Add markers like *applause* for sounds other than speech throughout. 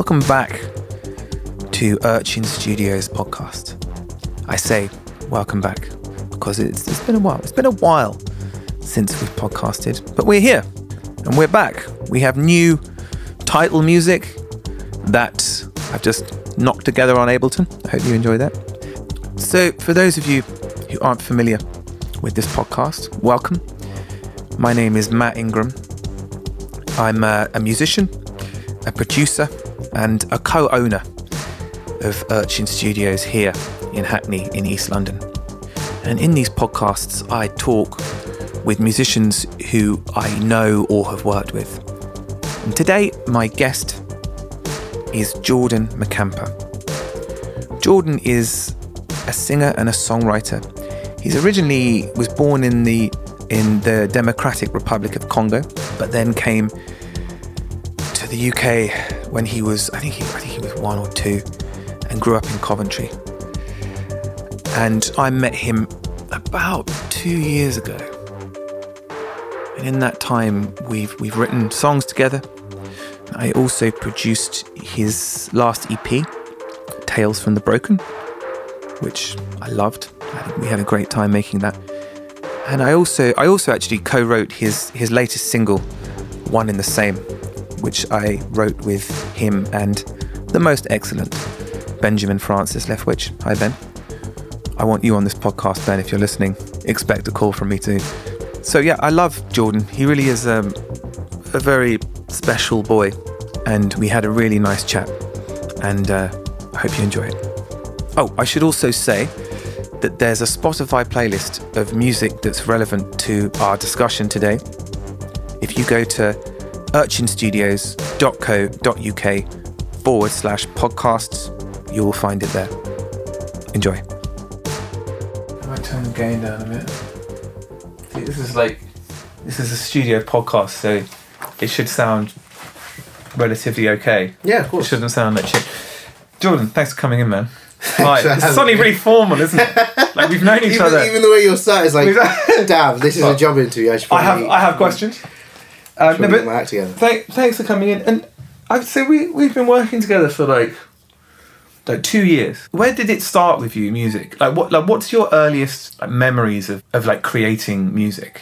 Welcome back to Urchin Studios podcast. I say welcome back because it's, it's been a while. It's been a while since we've podcasted, but we're here and we're back. We have new title music that I've just knocked together on Ableton. I hope you enjoy that. So, for those of you who aren't familiar with this podcast, welcome. My name is Matt Ingram. I'm a, a musician, a producer, and a co owner of Urchin Studios here in Hackney in East London. And in these podcasts, I talk with musicians who I know or have worked with. And today, my guest is Jordan Mackampa. Jordan is a singer and a songwriter. He's originally was born in the in the Democratic Republic of Congo, but then came to the UK when he was I think he, I think he was one or two, and grew up in Coventry. And I met him about two years ago. And in that time, we've we've written songs together. I also produced his last EP, Tales from the Broken, which I loved. We had a great time making that. And I also I also actually co-wrote his his latest single, One in the Same, which I wrote with him and the most excellent Benjamin Francis Leftwich. Hi Ben. I want you on this podcast, Ben, if you're listening. Expect a call from me too. So yeah, I love Jordan. He really is um, a very special boy, and we had a really nice chat. And uh, I hope you enjoy it. Oh, I should also say that there's a Spotify playlist of music that's relevant to our discussion today. If you go to urchinstudios.co.uk forward slash podcasts, you will find it there. Enjoy. I might turn the gain down a bit. This is like, this is a studio podcast, so it should sound relatively okay. Yeah, of It course. shouldn't sound like shit. Jordan, thanks for coming in, man. Hi. for It's having suddenly really formal, isn't it? *laughs* Like we've known each Even, other. even the way you're sat is like, *laughs* damn, this is Well, a job interview. I should I have I have questions. Should no, probably get my but act together. thank, thanks for coming in. And I'd say we we've been working together for like like two years. Where did it start with you, music? Like what like what's your earliest like, memories of, of like creating music?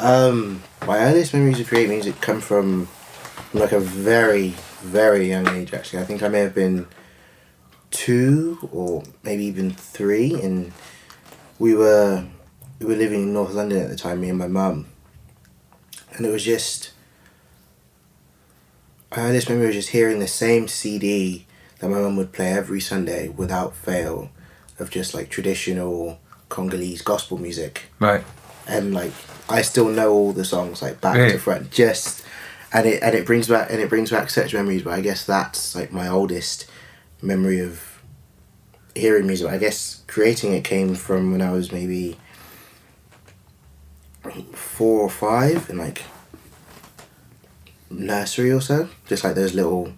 Um, my earliest memories of creating music come from, from like a very, very young age. Actually, I think I may have been two or maybe even three, and we were we were living in North London at the time. Me and my mum, and it was just. Earliest memory was just hearing the same CD that my mum would play every Sunday without fail, of just like traditional Congolese gospel music Right. and like I still know all the songs like back Really? to front. Just and it and it brings back and it brings back such memories. But I guess that's like my oldest memory of hearing music. I guess creating it came from when I was maybe four or five in like nursery or so. Just like those little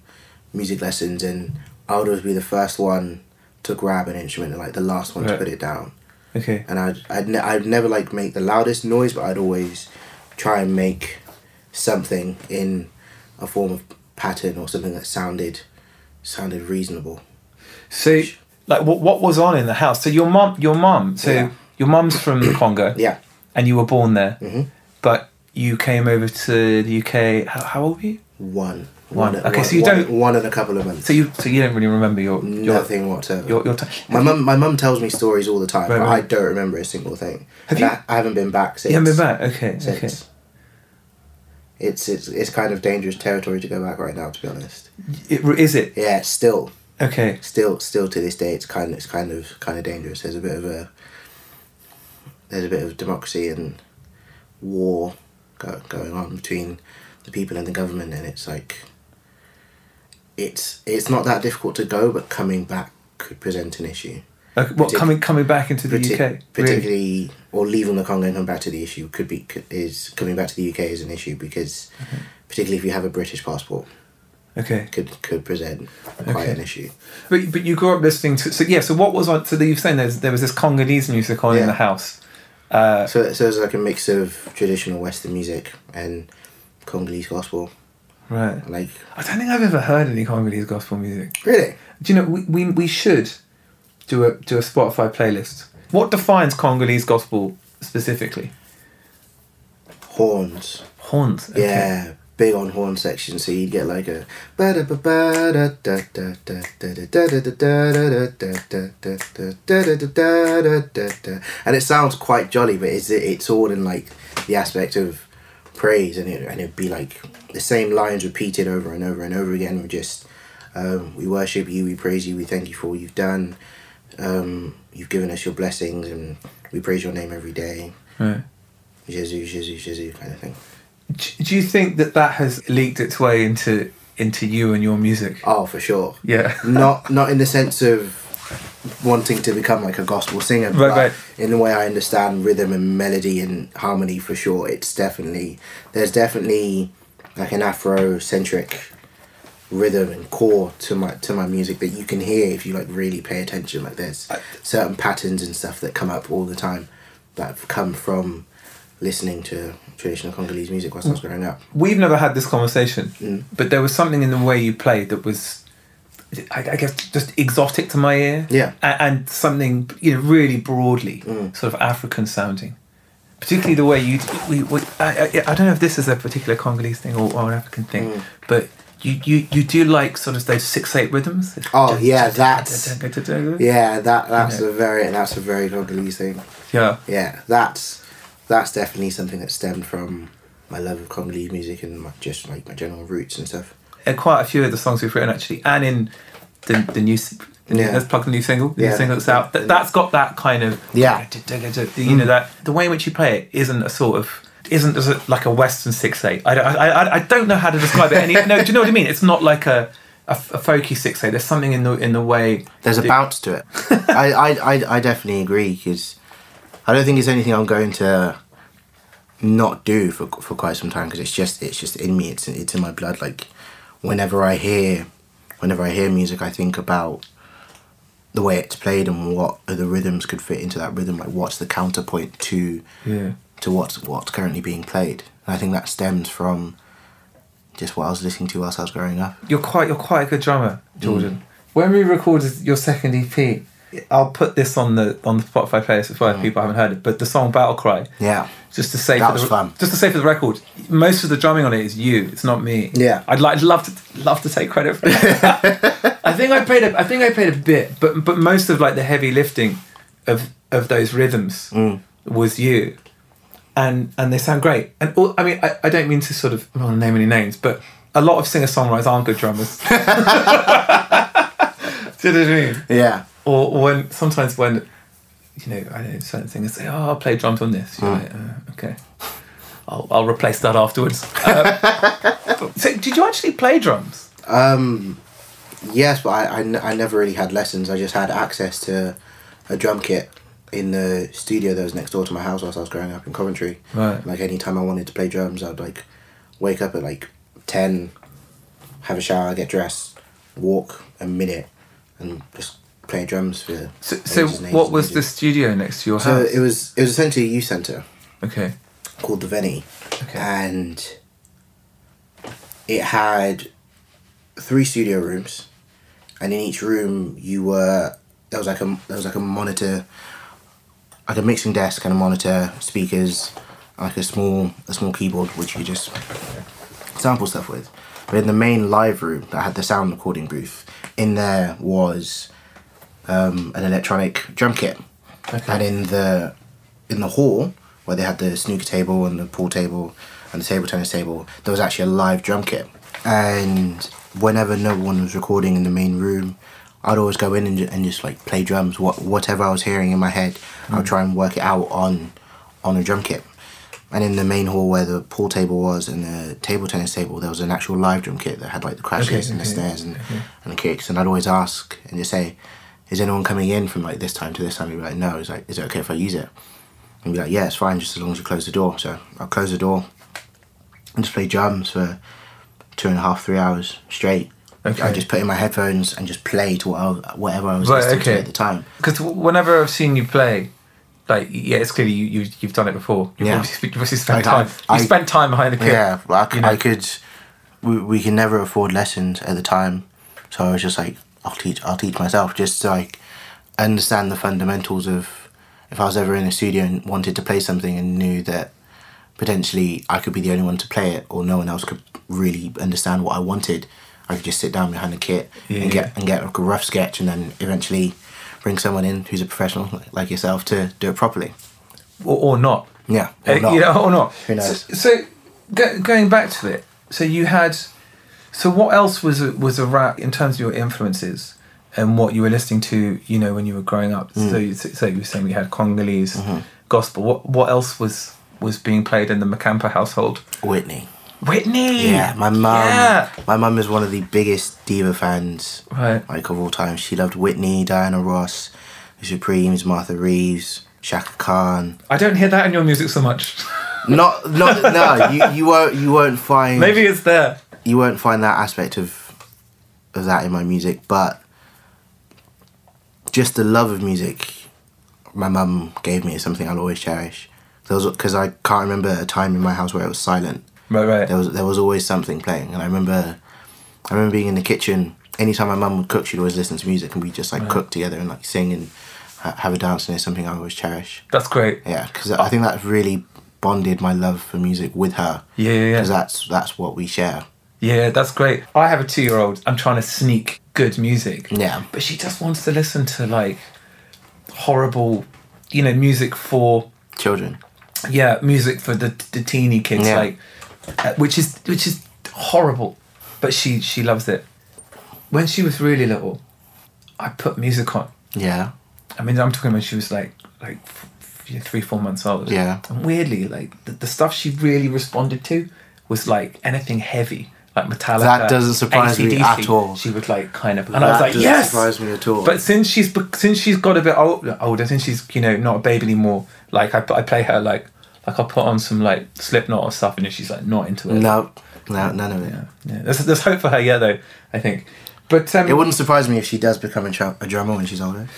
music lessons, and I would always be the first one to grab an instrument and like the last one Right. to put it down Okay. and I'd I'd, ne- I'd never like make the loudest noise, but I'd always try and make something in a form of pattern or something that sounded sounded reasonable. So like what what was on in the house? So your mum your mum so Yeah. your mum's from Congo Yeah, and you were born there. Mhm. But you came over to the UK how, how old were you? one. One. Okay, one- so you one- don't- one in a couple of months. So you so you don't really remember your your Nothing whatsoever. your, your time. my mum, my mum tells me stories all the time, Right, but right. I don't remember a single thing. Have And you- I, I haven't been back since. You haven't been back? Okay, since. okay. It's it's it's kind of dangerous territory to go back right now, to be honest. It, is it? Yeah, still, Okay. still still to this day it's kind of it's kind of kind of dangerous there's a bit of a there's a bit of democracy and war go, going on between the people and the government and it's like it's it's not that difficult to go but coming back could present an issue okay what Partic- coming coming back into the Partic- UK? Really? particularly or leaving the Congo and coming back to the issue could be is coming back to the UK is an issue because Mm-hmm. particularly if you have a British passport Okay. could could present quite Okay. an issue But but you grew up listening to so yeah. So what was on? So you're saying there's, there was this Congolese music on in the house. Uh, So, so it's like a mix of traditional Western music and Congolese gospel. Right. Like I don't think I've ever heard any Congolese gospel music. really, Do you know we, we, we should do a do a Spotify playlist. What defines Congolese gospel specifically? horns. Horns. okay. Yeah, big on horn section. So you'd get like a and it sounds quite jolly, but it's it's all in like the aspect of praise, and it and it'd be like the same lines repeated over and over and over again. We're just um, we worship you, we praise you, we thank you for all you've done. Um, you've given us your blessings, and we praise your name every day. Right. Jesus, Jesus, Jesus, kind of thing. Do you think that that has leaked its way into into you and your music? Oh, for sure. Yeah. *laughs* not not in the sense of wanting to become like a gospel singer, Right, but right. in the way I understand rhythm and melody and harmony for sure. It's definitely there's definitely like an Afrocentric rhythm and core to my to my music that you can hear if you like really pay attention. Like there's certain patterns and stuff that come up all the time that have come from listening to traditional Congolese music whilst I was growing up. We've never had this conversation, Mm. but there was something in the way you played that was, I, I guess, just exotic to my ear. Yeah. A- and, something you know really broadly Mm. sort of African sounding. Particularly the way you, we, we I, I, I don't know if this is a particular Congolese thing or, or an African thing, Mm. but you, you, you do like sort of those six eight rhythms. Oh, yeah, that's- yeah, that that's Yeah. a very that's a very Congolese thing. yeah. yeah, that's that's definitely something that stemmed from my love of Congolese music and my, just like my general roots and stuff. And quite a few of the songs we've written actually, and in the the new, new Yeah. let's plug the new single, the new Yeah. single that's out. That, that's got that kind of Yeah. you know that the way in which you play it isn't a sort of isn't as a, like a Western six eight. I don't I, I, I don't know how to describe it. Any no, do you know what I mean? It's not like a a, a folky six eight. There's something in the in the way. There's a bounce to it. *laughs* I, I, I, I definitely agree because I don't think it's anything I'm going to not do for for quite some time because it's just it's just in me. It's it's in my blood. Like whenever I hear whenever I hear music, I think about the way it's played and what the rhythms could fit into that rhythm. Like what's the counterpoint to Yeah. to what's what's currently being played. And I think that stems from just what I was listening to whilst I was growing up. You're quite you're quite a good drummer, Mm. Jordan. When we recorded your second EP, I'll put this on the on the Spotify playlist as well if people haven't heard it. But the song Battle Cry, Yeah. just to say That for the, fun. just to say for the record, most of the drumming on it is you. It's not me. Yeah. I'd like love to love to take credit for that. *laughs* I think I played a I think I played a bit, but but most of like the heavy lifting of of those rhythms Mm. was you. And and they sound great. And all, I mean I, I don't mean to sort of I don't want to name any names, but a lot of singer songwriters aren't good drummers. *laughs* *laughs* Do you know what I mean? Yeah. Or, or when sometimes when you know I know certain singers say, "Oh, I'll play drums on this." You're like, uh, "Okay, I'll I'll replace that afterwards." Uh, *laughs* so, did you actually play drums? Um, yes, but I, I, n- I never really had lessons. I just had access to a drum kit in the studio that was next door to my house whilst I was growing up in Coventry. Right. Like anytime I wanted to play drums, I'd like wake up at like ten, have a shower, get dressed, walk a minute, and just play drums for. So, so ages and ages what was the studio next to your So house? it was it was essentially a youth centre okay. called the Veni, Okay. and it had three studio rooms, and in each room you were there was like a there was like a monitor, like a mixing desk and a monitor, speakers, like a small a small keyboard which you could just sample stuff with. But in the main live room that had the sound recording booth, in there was um, an electronic drum kit, Okay. and in the in the hall where they had the snooker table and the pool table and the table tennis table, there was actually a live drum kit. And whenever no one was recording in the main room, I'd always go in and, and just like play drums. What whatever I was hearing in my head, I would try and work it out on on a drum kit. And in the main hall where the pool table was and the table tennis table, there was an actual live drum kit that had like the crashes Okay, and the okay, snares and, and the kicks. And I'd always ask and just say, "Is anyone coming in from like this time to this time?" He'd be like, "No." It's like, "Is it okay if I use it?" And be like, "Yeah, it's fine, just as long as you close the door." So I'll close the door and just play drums for two and a half, three hours straight. Okay. I just put in my headphones and just play to what whatever I was Right, listening okay. to at the time. Because whenever I've seen you play, like yeah, it's clearly you, you you've done it before. You've Yeah. obviously, you've obviously spent Like, time. I- you spent time behind the kit. Yeah, c- you know. I could we, we can never afford lessons at the time, so I was just like, I'll teach I'll teach myself just to like understand the fundamentals of if I was ever in a studio and wanted to play something and knew that potentially I could be the only one to play it or no one else could really understand what I wanted, I could just sit down behind the kit Yeah. and get and get like a rough sketch and then eventually bring someone in who's a professional like yourself to do it properly. or, or not. Yeah. Uh, or not. You know, or not. Who knows? So, so go, going back to it, so you had, so what else was was a rap in terms of your influences and what you were listening to, you know, when you were growing up? Mm. So, you, so you were saying we had Congolese Mm-hmm. gospel. What what else was was being played in the Mackampa household? Whitney. Whitney. Yeah, my mum. Yeah. My mum is one of the biggest diva fans Right. like of all time. She loved Whitney, Diana Ross, The Supremes, Martha Reeves, Chaka Khan. I don't hear that in your music so much. Not, not *laughs* no. You, you won't you won't find Maybe it's there. You won't find that aspect of of that in my music, but just the love of music my mum gave me is something I'll always cherish. There was because I can't remember a time in my house where it was silent. Right, right. There was there was always something playing, and I remember I remember being in the kitchen. Anytime my mum would cook, she'd always listen to music, and we just like cook together and like sing and ha- have a dance, and it's something I always cherish. That's great. Yeah, because I think that really bonded my love for music with her. Yeah, yeah, yeah. Because that's that's what we share. Yeah, that's great. I have a two year old. I'm trying to sneak good music. Yeah. But she just wants to listen to like horrible, you know, music for Children. yeah, music for the the teeny kids, Yeah. like uh, which is which is horrible. But she she loves it. When she was really little, I put music on. Yeah. I mean, I'm talking when she was like like three four months old. Yeah. And weirdly, like the, the stuff she really responded to was like anything heavy, like Metallica. That doesn't surprise me AC/DC. at all. She would like kind of, and that I was like, doesn't yes. surprise me at all. But since she's since she's got a bit old, older, since she's you know not a baby anymore, like I I play her like like I put on some like Slipknot or stuff, and she's like not into it. no, no, none of it. Yeah, yeah. There's there's hope for her, yeah, though I think. But um, It wouldn't surprise me if she does become a, tr- a drummer when she's older.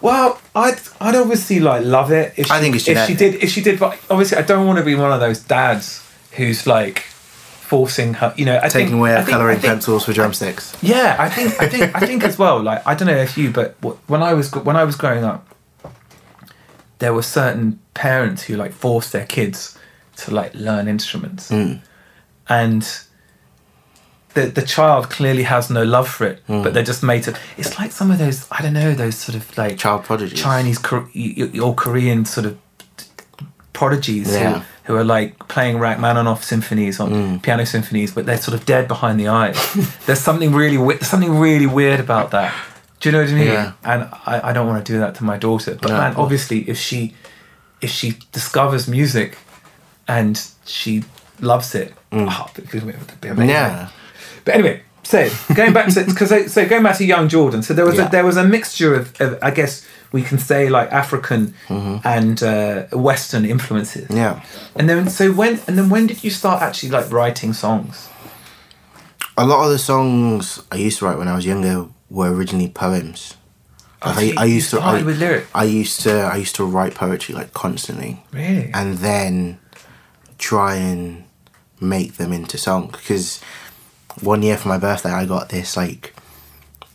Well, I'd I'd obviously like love it if she, I think it's if she did if she did, but obviously I don't want to be one of those dads who's like forcing her. You know, I Taking think, away her colouring think- pencils for drumsticks. Yeah, I think I think I think *laughs* as well. Like I don't know if you, but when I was when I was growing up, there were certain parents who like forced their kids to like learn instruments, hmm. and the the child clearly has no love for it, hmm. but they're just made to. It's like some of those I don't know those sort of like Child prodigies. Chinese Kor- y- y- or Korean sort of prodigies Yeah. who, who are like playing Rachmaninoff symphonies on Mm. piano symphonies, but they're sort of dead behind the eyes. *laughs* there's something really something really weird about that. Do you know what I mean? Yeah. And I, I don't want to do that to my daughter. But No, man, obviously, if she if she discovers music and she loves it, oh, it'd be- amazing. Mm. Yeah. But anyway, so going back to because so going back to young Jordan, so there was Yeah. a, there was a mixture of, of I guess we can say like African and uh, Western influences. Mm-hmm. Yeah. And then so when and then when did you start actually like writing songs? A lot of the songs I used to write when I was younger were originally poems. Like, so I, I used to. I, lyrics? I used to. I used to write poetry like constantly, Really? and then try and make them into songs. Because one year for my birthday, I got this like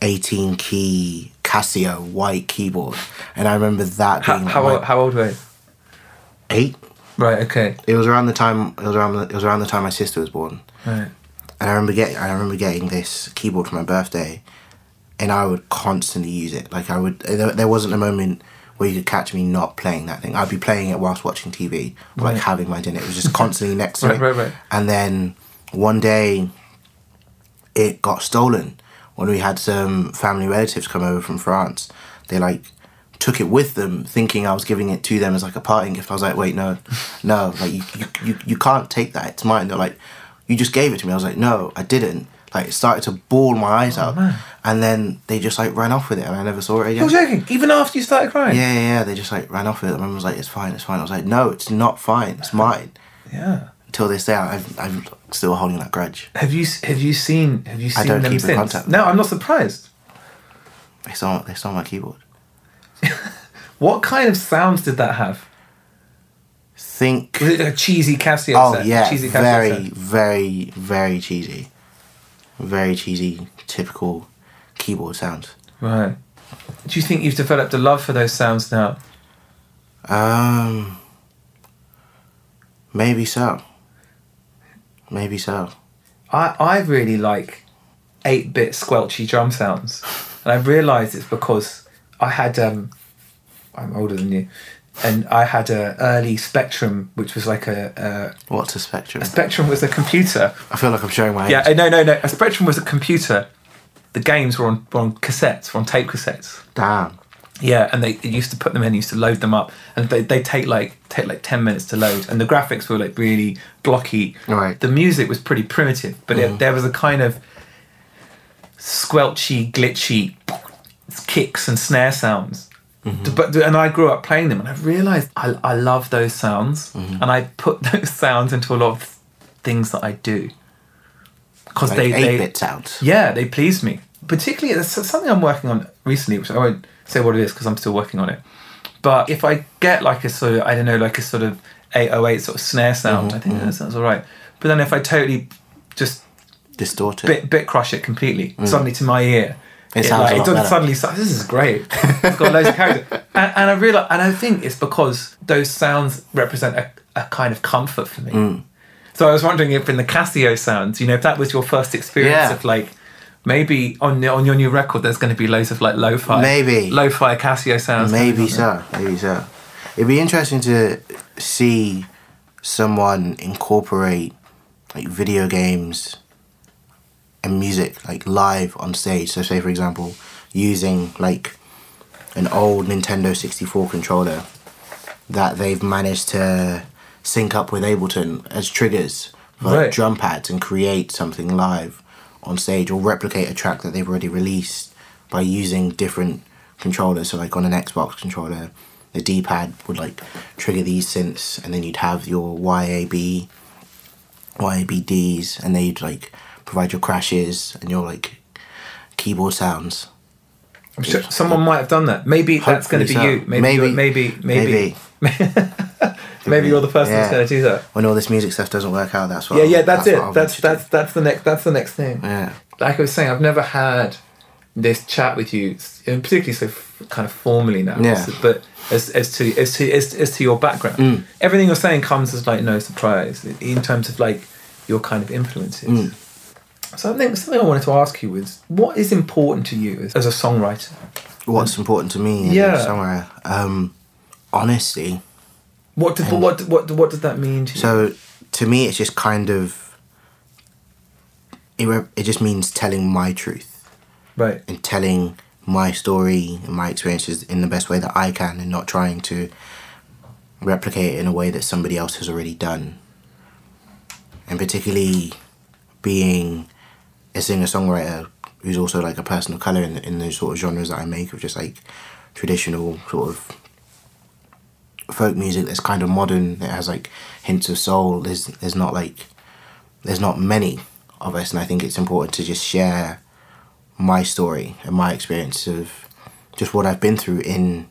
eighteen key Casio white keyboard, and I remember that how being like, how, old, how old were you? eight. Right. Okay. It was around the time. It was around. The, it was around the time my sister was born. Right. And I remember getting I remember getting this keyboard for my birthday, and I would constantly use it. Like I would, there, there wasn't a moment where you could catch me not playing that thing. I'd be playing it whilst watching TV, or like having my dinner. It was just *laughs* constantly next to Right, me. right, right. And then one day, it got stolen when we had some family relatives come over from France. They like took it with them, thinking I was giving it to them as like a parting gift. I was like, wait, no, no, like you, you, you, you can't take that. It's mine. They're like, you just gave it to me. I was like, no, I didn't. Like it started to bawl my eyes oh, out, Oh, man. and then they just like ran off with it, and I never saw it again. You're joking. Even after you started crying. Yeah, yeah, yeah. They just like ran off with it. My mum was like, "It's fine, it's fine." I was like, "No, it's not fine. It's *laughs* mine." Yeah. Until this day, I'm, I'm still holding that grudge. Have you have you seen have you I seen don't them keep in since? contact with No, I'm not surprised. They stole, they stole my keyboard. *laughs* What kind of sounds did that have? Think. Was it a cheesy Casio Oh set? yeah, cheesy Casio very, set? very, very cheesy. very cheesy, typical keyboard sounds. Right. Do you think you've developed a love for those sounds now? Um, maybe so. Maybe so. I, I really like 8 bit squelchy drum sounds. And I realised it's because I had, um, I'm older than you, and I had a early Spectrum, which was like a, What's a spectrum? a, a Spectrum was a computer. I feel like I'm showing my age. Yeah, no, no, no. A Spectrum was a computer. The games were on, were on cassettes, were on tape cassettes. Damn. Yeah, and they, they used to put them in, used to load them up, and they they take like take like ten minutes to load, and the graphics were like really blocky. Right. The music was pretty primitive, but it, mm. there was a kind of squelchy, glitchy kicks and snare sounds. Mm-hmm. But and I grew up playing them, and I realized I I love those sounds, mm-hmm. and I put *laughs* those sounds into a lot of things that I do because Like they 8 they bit sounds. yeah, they please me. Particularly, there's something I'm working on recently, which I won't say what it is because I'm still working on it. But if I get like a sort of, I don't know, like a sort of 808 sort of snare sound, Mm-hmm, I think that sounds all right. But then if I totally just Distorted. bit bit crush it completely, suddenly to my ear, Mm. It sounds like, it does better. suddenly sound, this is great. It's got loads of character. *laughs* And, and I realize, and I think it's because those sounds represent a, a kind of comfort for me. Mm. So I was wondering if in the Casio sounds, you know, if that was your first experience Yeah. of like, maybe on your, on your new record, there's going to be loads of like lo-fi, Maybe. lo-fi Casio sounds. Maybe so. Maybe so. It'd be interesting to see someone incorporate like video games and music like live on stage. So, say for example, using like an old Nintendo 64 controller that they've managed to sync up with Ableton as triggers for like, drum pads and create something live on stage or replicate a track that they've already released by using different controllers. So like on an Xbox controller, the D pad would like trigger these synths and then you'd have your YAB YABDs and they'd like provide your crashes and your like keyboard sounds. I'm sure someone might have done that. Maybe that's going to be Hopefully you. Maybe, Maybe. maybe, maybe, Maybe. *laughs* maybe you're the person that's Yeah. going to do that. When all this music stuff doesn't work out, that's what Yeah, I'll- yeah, that's, what it. That's venture to. that's that's the next that's the next thing. yeah. Like I was saying, I've never had this chat with you, and particularly so f- kind of formally now. Yeah. But as, as to as to as, as to your background, Mm. everything you're saying comes as like no surprise in terms of like your kind of influences. Mm. So I think something I wanted to ask you is what is important to you as, as a songwriter? What's important to me? Yeah. Somewhere. Um, honesty. What did, what what what does that mean to you? So to me, it's just kind of. It, re- it just means telling my truth right. and telling my story and my experiences in the best way that I can and not trying to replicate it in a way that somebody else has already done. And particularly being a singer songwriter who's also like a person of colour in, in those sort of genres that I make of just like traditional sort of folk music that's kind of modern that has like hints of soul there's there's not like there's not many of us and I think it's important to just share my story and my experience of just what I've been through in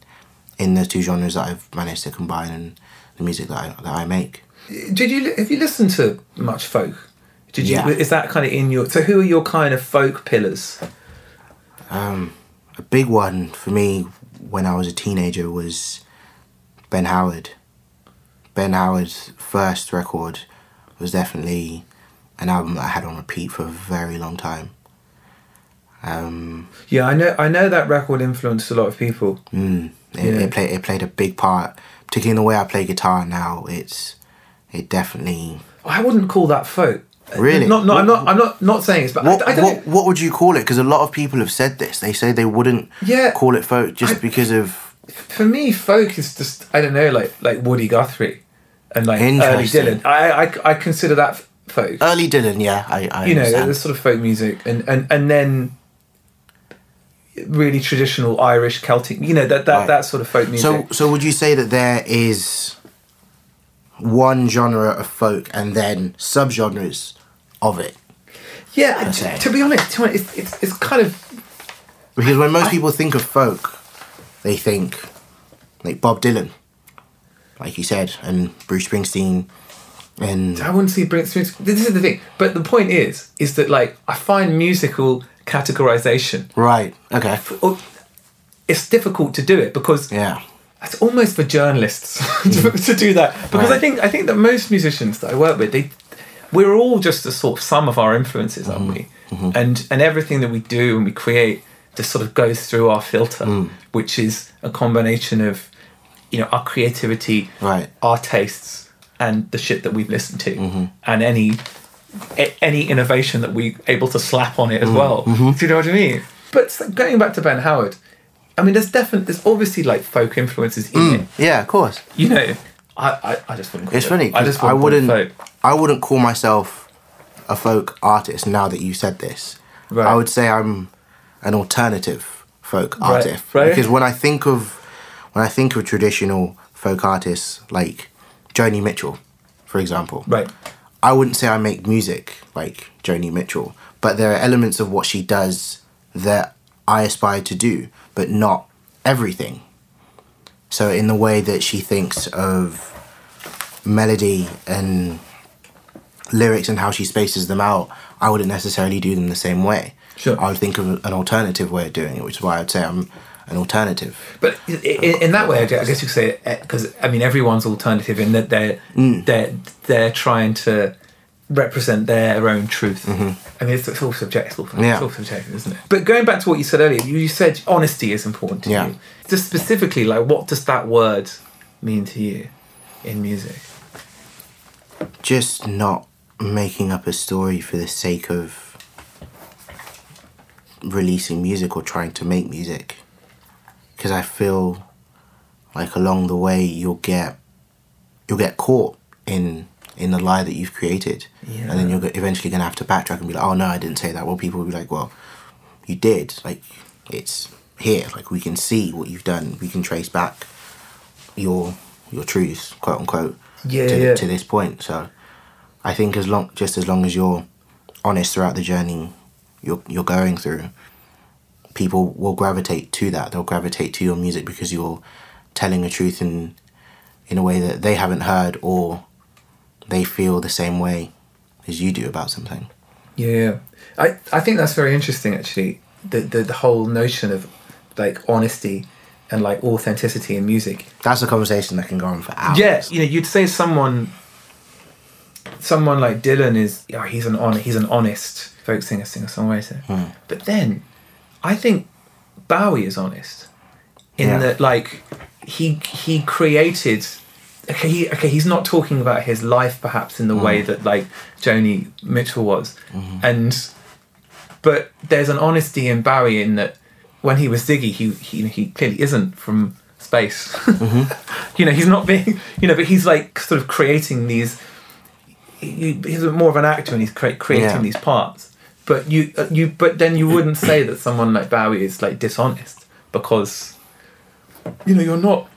in the two genres that I've managed to combine and the music that I, that I make. Did you have you listened to much folk? Did you? Yeah. Is that kind of in your? So who are your kind of folk pillars? Um, A big one for me when I was a teenager was Ben Howard. Ben Howard's first record was definitely an album that I had on repeat for a very long time. Um, Yeah, I know. I know that record influenced a lot of people. mm, it, Yeah. it played it played a big part, particularly in the way I play guitar now. It's it definitely I wouldn't call that folk. Really? Not. Not. I'm not. I'm not. Not saying it's. But What, I, I what, what would you call it? Because a lot of people have said this. They say they wouldn't Yeah. call it folk just I- because of. For me, folk is just. I don't know. Like like Woody Guthrie, and like early Dylan. I, I I consider that folk. Early Dylan, yeah, I, I you know, understand. the sort of folk music, and and and then really traditional Irish Celtic. You know that that Right. that sort of folk music. So, so would you say that there is one genre of folk and then subgenres of it? yeah, I- say. to be honest, to be honest, it's, it's it's kind of Because when most people think of folk, they think like Bob Dylan, like you said, and Bruce Springsteen, And I wouldn't see bring experience. This is the thing. But the point is, is that like I find musical categorization. right, okay, oh, It's difficult to do it because yeah, it's almost for journalists *laughs* to, mm-hmm. to do that because I think I think that most musicians that I work with they we're all just a sort of sum of our influences aren't mm-hmm. we mm-hmm. and and everything that we do and we create just sort of goes through our filter mm. which is a combination of you know our creativity Right. our tastes and the shit that we've listened to mm-hmm. and any a- any innovation that we're able to slap on it as mm. well mm-hmm. do you know what I mean but going back to Ben Howard I mean, there's definitely, there's obviously like folk influences in mm. it. yeah, of course. You know, I, I, I just wouldn't. Call It's it, funny. I just I wouldn't. wouldn't. Call folk. I wouldn't call myself a folk artist now that you said this. Right. I would say I'm an alternative folk Right, artist right. because when I think of when I think of traditional folk artists like Joni Mitchell, for example, Right. I wouldn't say I make music like Joni Mitchell, but there are elements of what she does that I aspire to do, but not everything. So in the way that she thinks of melody and lyrics and how she spaces them out, I wouldn't necessarily do them the same way. Sure. I would think of an alternative way of doing it, which is why I'd say I'm an alternative. But i- i- in that way, I guess you could say because I mean everyone's alternative in that they're Mm. they're they're trying to represent their own truth. I mean, it's, it's all subjective. It's all, Mm-hmm. Yeah. it's all subjective, isn't it? But going back to what you said earlier, you, you said honesty is important to Yeah. you. Just specifically, like, what does that word mean to you in music? just not making up a story for the sake of releasing music or trying to make music. Because i feel like along the way you'll get you'll get caught in in the lie that you've created. And then you're eventually going to have to backtrack and be like oh no i didn't say that. Well people will be like well you did. Like it's here. Like we can see what you've done. We can trace back your your truths quote unquote Yeah, to, yeah. to this point. So i think as long just as long as you're honest throughout the journey you're you're going through people will gravitate to that they'll gravitate to your music because you're telling a truth in in a way that they haven't heard or they feel the same way as you do about something Yeah, I I think that's very interesting actually. The the, the whole notion of like honesty and like authenticity in music. that's a conversation that can go on for hours Yes, you know, you'd say someone, someone like Dylan is, yeah, he's an on, he's an honest folk singer, singer songwriter. Hmm. But then, I think Bowie is honest in Yeah. that, like, he he created. Okay, he, okay, he's not talking about his life perhaps in the way hmm. that like Joni Mitchell was, hmm. and but there's an honesty in Bowie in that when he was Ziggy, he he, he clearly isn't from space. Mm-hmm. *laughs* you know, he's not being, you know, but he's like sort of creating these. He, he's more of an actor and he's cre- creating Yeah. these parts. But you, uh, you, but then you wouldn't say that someone like Bowie is like dishonest because, you know, you're not.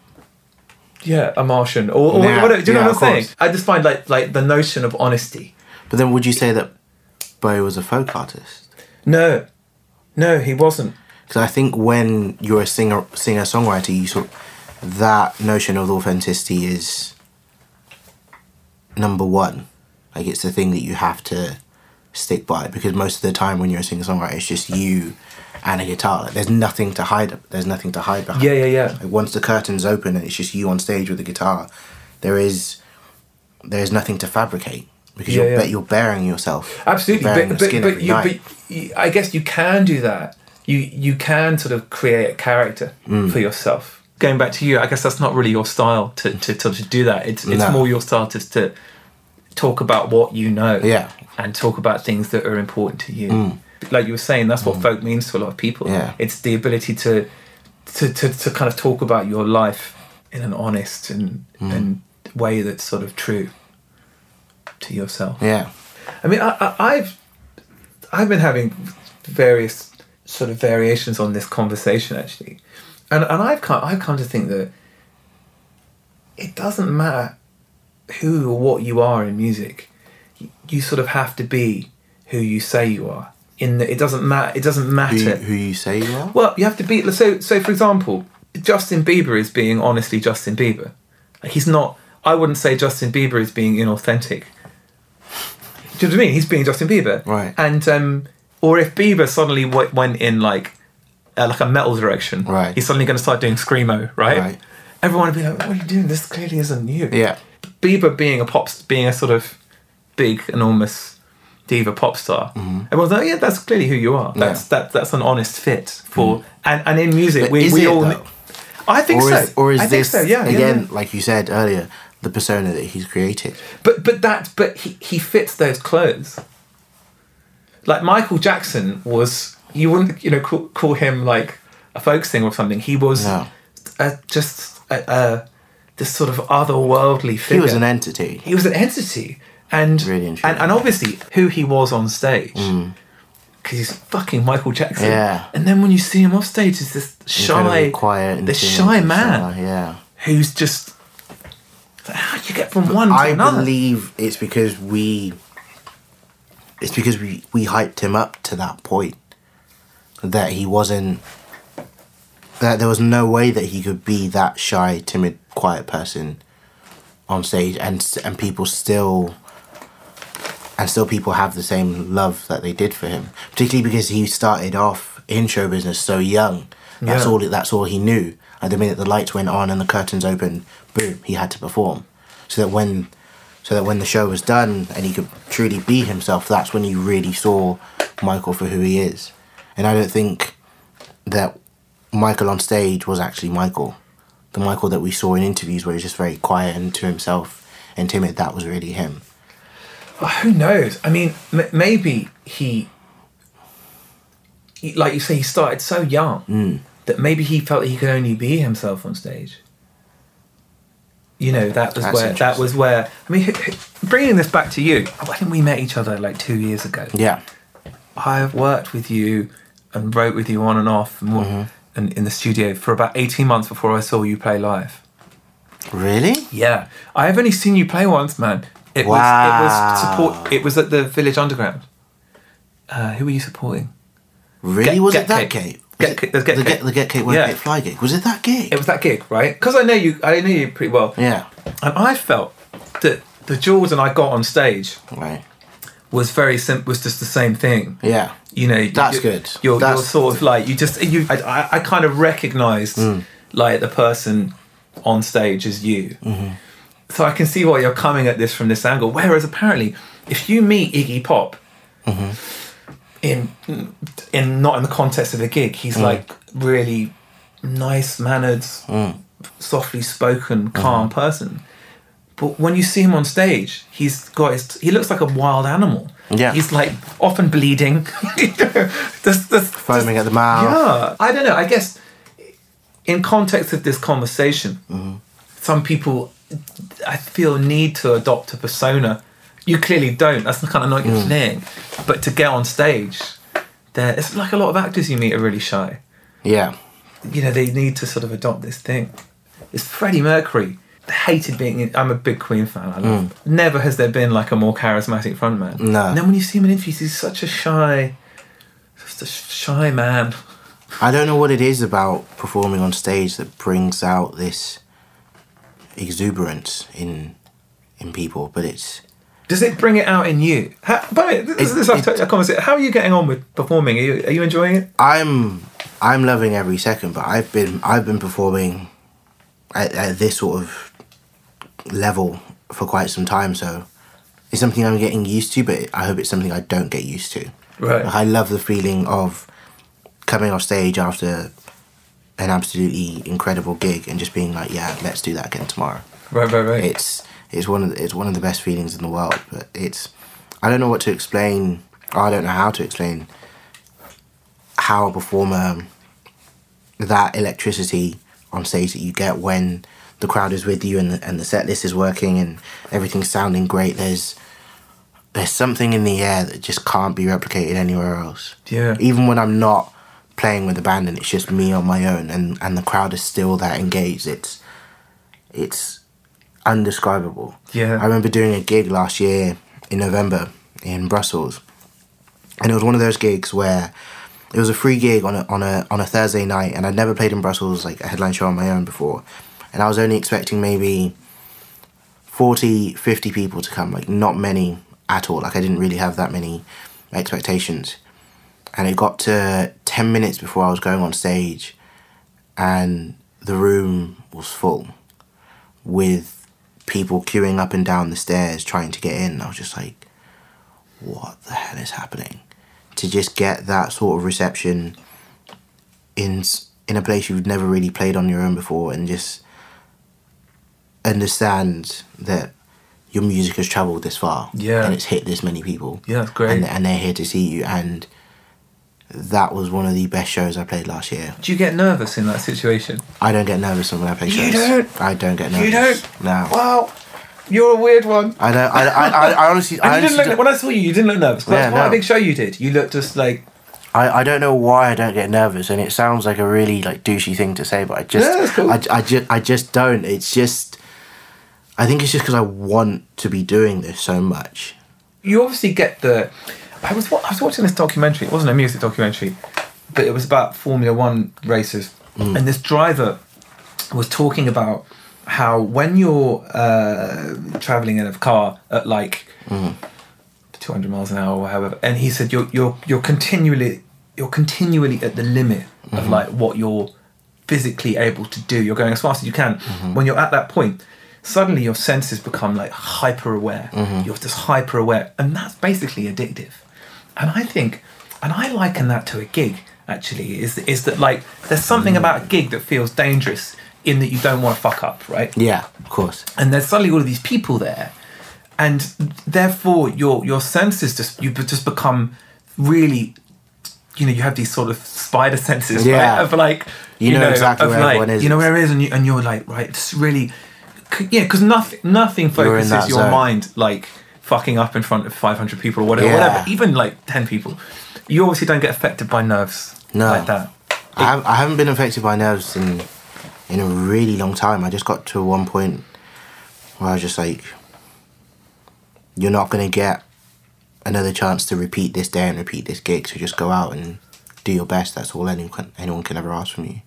Yeah, a Martian or, or Yeah, whatever. Do you know what I'm saying? course. I just find like like the notion of honesty. but then would you say that bowie was a folk artist No, no, he wasn't. because i think when you're a singer singer songwriter you sort that notion of authenticity is number one like it's the thing that you have to stick by because most of the time when you're a singer songwriter it's just you and a guitar like, there's nothing to hide there's nothing to hide behind Yeah, yeah, yeah. like once the curtains open and it's just you on stage with a guitar there is there is nothing to fabricate because Yeah, you're yeah. you're bearing yourself Absolutely, bearing but your but, but, you, but you, I guess you can do that. You you can sort of create a character Mm. for yourself. Going back to you, I guess that's not really your style to to, to, to do that. It's it's No. more your style to to talk about what you know. Yeah. and talk about things that are important to you. Like you were saying, that's what folk means to a lot of people. Mm. Yeah. it's the ability to to, to to kind of talk about your life in an honest and Mm. and way that's sort of true to yourself. yeah I mean, I, I, I've I've been having various sort of variations on this conversation actually, and and I've come I've come to think that it doesn't matter who or what you are in music, you, sort of have to be who you say you are. In that it doesn't matter. It doesn't who, matter. who you say you are Well, you have to be. So, so for example, Justin Bieber is being honestly Justin Bieber. He's not I wouldn't say Justin Bieber is being inauthentic. Do you know what I mean? He's being Justin Bieber, Right. And um, or if Bieber suddenly w- went in like uh, like a metal direction, Right. He's suddenly going to start doing screamo, right? Right. Everyone would be like, "What are you doing? This clearly isn't you." Yeah. Bieber being a pop, being a sort of big, enormous diva pop star. Everyone's like, "Yeah, that's clearly who you are. That's Mm-hmm. Yeah. that that's an honest fit for." And and in music, But we we it, all. though? I think or so. is, or is I this so, yeah, yeah, again, yeah. like you said earlier, the persona that he's created? But but that but he, he fits those clothes. Like Michael Jackson was, you wouldn't you know call, call him like a folk singer or something. He was No. a, just a, a this sort of otherworldly figure. He was an entity. he was an entity, and Really and and, obviously who he was on stage. Because he's fucking Michael Jackson. Mm. Yeah. And then when you see him off stage, is this shy, Incredibly quiet, this shy man shy, yeah. who's just. How do you get from one to I another? believe it's because we. It's because we we hyped him up to that point that he wasn't. That there was no way that he could be that shy, timid, quiet person on stage, and and people still. And still, people have the same love that they did for him, particularly because he started off in show business so young. That's Yeah. all. That's all he knew. At the minute the lights went on and the curtains opened, boom, he had to perform. So that when, so that when the show was done and he could truly be himself, that's when you really saw Michael for who he is. And I don't think that Michael on stage was actually Michael. The Michael that we saw in interviews where he's just very quiet and to himself and timid, that was really him. Well, who knows? I mean, m- maybe he, he- like you say, he started so young Mm. that maybe he felt he could only be himself on stage. You know, that was That's where that was where. I mean, bringing this back to you, I think we met each other like two years ago. Yeah. I have worked with you and wrote with you on and off and, Mm-hmm. And in the studio for about eighteen months before I saw you play live. Really? Yeah, I have only seen you play once, man. It was it was support. It was at the Village Underground. Uh, who were you supporting? Really? Get- was Get it that gig? Get it there's Get the get the get Yeah. Cape fly gig. Was it that gig? It was that gig, right? Because I know you. I know you pretty well, yeah. and I felt that the Jordan I got on stage Right. was very simple. Was just the same thing. Yeah. You know, That's you- good. You're, That's- you're sort of like you just you. I, I, kind of recognised Mm. like the person on stage as you. Mm-hmm. So I can see why you're coming at this from this angle. Whereas apparently, if you meet Iggy Pop Mm-hmm. in in not in the context of a gig, he's Mm. like really nice mannered, softly spoken, calm person. But when you see him on stage, he's got his. He looks like a wild animal. Yeah. He's like often bleeding. *laughs* there's, there's, Foaming at the mouth. yeah, I don't know. I guess in context of this conversation, mm-hmm. some people I feel need to adopt a persona. You clearly don't. That's the kind of not your mm. thing. But to get on stage, there it's like a lot of actors you meet are really shy. Yeah. You know, they need to sort of adopt this thing. It's Freddie Mercury. Hated being. In, I'm a big Queen fan. I love. Mm. Never has there been like a more charismatic frontman. No. And then when you see him in interviews, he's such a shy, just a shy man. I don't know what it is about performing on stage that brings out this exuberance in in people, but it's Does it bring it out in you? How, by the way, this, It- this it- a conversation. How are you getting on with performing? Are you, are you enjoying it? I'm I'm loving every second, but I've been I've been performing at, at this sort of level for quite some time, so it's something I'm getting used to, but I hope it's something I don't get used to. Right. Like, I love the feeling of coming off stage after an absolutely incredible gig and just being like, yeah, let's do that again tomorrow. Right, right, right. It's it's one of the, it's one of the best feelings in the world, but it's I don't know what to explain. I don't know how to explain how a performer that electricity on stage that you get when the crowd is with you and the, and the set list is working and everything's sounding great. There's there's something in the air that just can't be replicated anywhere else. Yeah. Even when I'm not playing with the band and it's just me on my own and, and the crowd is still that engaged, it's it's undescribable. Yeah. I remember doing a gig last year in November in Brussels. And it was one of those gigs where it was a free gig on a on a on a Thursday night and I'd never played in Brussels like a headline show on my own before. And I was only expecting maybe 40, 50 people to come, like not many at all. Like I didn't really have that many expectations. And it got to 10 minutes before I was going on stage and the room was full with people queuing up and down the stairs trying to get in. I was just like, what the hell is happening? To just get that sort of reception in in a place you've never really played on your own before and just understand that your music has traveled this far Yeah. and it's hit this many people Yeah, great. and, and they're here to see you and that was one of the best shows I played last year. Do you get nervous in that situation? I don't get nervous when I play shows. You don't? I don't get nervous. You don't? No. Wow, you're a weird one. I don't. I, I, I, I honestly. And I, you didn't honestly look, when I saw you, you didn't look nervous. Yeah, that's no. a big show you did. You looked just like I, I don't know why I don't get nervous, and it sounds like a really like douchey thing to say, but I just, Yeah, cool. I, I just, I just don't. It's just, I think it's just because I want to be doing this so much. you obviously get the. I was I was watching this documentary. It wasn't a music documentary, but it was about Formula One races, mm. and this driver was talking about how when you're uh, traveling in a car at like mm. 200 miles an hour or however, and he said you're you're you're continually you're continually at the limit of mm-hmm. like what you're physically able to do. You're going as fast as you can. Mm-hmm. When you're at that point, suddenly your senses become like hyper aware. Mm-hmm. You're just hyper aware, and that's basically addictive. And I think, and I liken that to a gig. Actually, is is that like there's something mm. about a gig that feels dangerous in that you don't want to fuck up, right? Yeah, of course. and there's suddenly all of these people there and therefore your your senses just you just become really you know you have these sort of spider senses Yeah. right of like You know exactly where like, everyone is. you know where it is and, you, and you're like right it's really c- yeah because nothing nothing You're in focuses that your zone. mind like fucking up in front of 500 people or whatever, Yeah. whatever even like 10 people you obviously don't get affected by nerves No. like that I, have, I haven't been affected by nerves in in a really long time. I just got to one point where I was just like, you're not gonna get another chance to repeat this day and repeat this gig. So just go out and do your best. That's all anyone can, anyone can ever ask from you.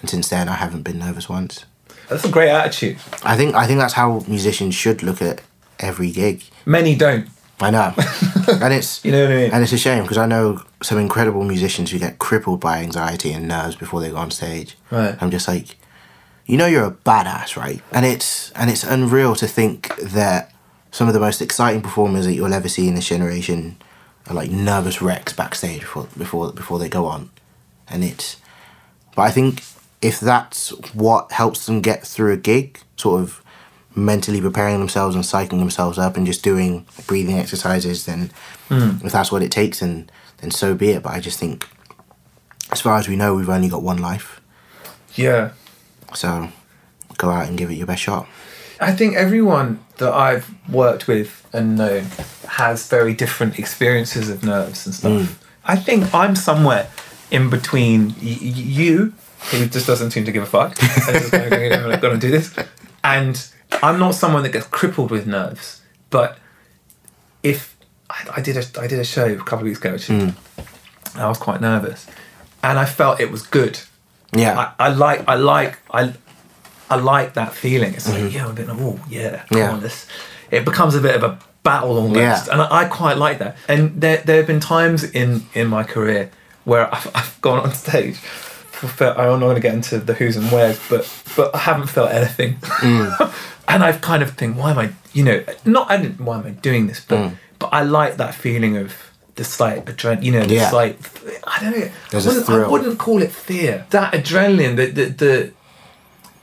And since then, I haven't been nervous once. That's a great attitude I think I think that's how musicians should look at every gig. many don't I know, *laughs* and it's you know what I mean and it's a shame because I know some incredible musicians who get crippled by anxiety and nerves before they go on stage. Right. I'm just like, you know, you're a badass, right? And it's and it's unreal to think that some of the most exciting performers that you'll ever see in this generation are like nervous wrecks backstage before before before they go on, and it's. But I think if that's what helps them get through a gig, sort of mentally preparing themselves and psyching themselves up and just doing breathing exercises, then hmm. if that's what it takes, then then so be it. But I just think, as far as we know, we've only got one life, yeah so go out and give it your best shot. I think everyone that I've worked with and known has very different experiences of nerves and stuff. Hmm. I think I'm somewhere in between y- you, who just doesn't seem to give a fuck, *laughs* just I'm going to do this, and I'm not someone that gets crippled with nerves. But if I, I did a I did a show a couple of weeks ago, actually, hmm. and I was quite nervous, and I felt it was good. Yeah, I, I like I like I I like that feeling. It's like mm-hmm. yeah, a bit of oh yeah, Yeah. on, this. It becomes a bit of a battle almost, Yeah. and I, I quite like that. And there there have been times in in my career where I've, I've gone on stage. For, I'm not going to get into the who's and where's, but but I haven't felt anything, *laughs* and I've kind of think, why am I, you know, not I didn't, why am I doing this, but but I like that feeling of the slight adrenaline, you know, the Yeah. slight, I don't know, I wouldn't, I wouldn't call it fear. That adrenaline, the the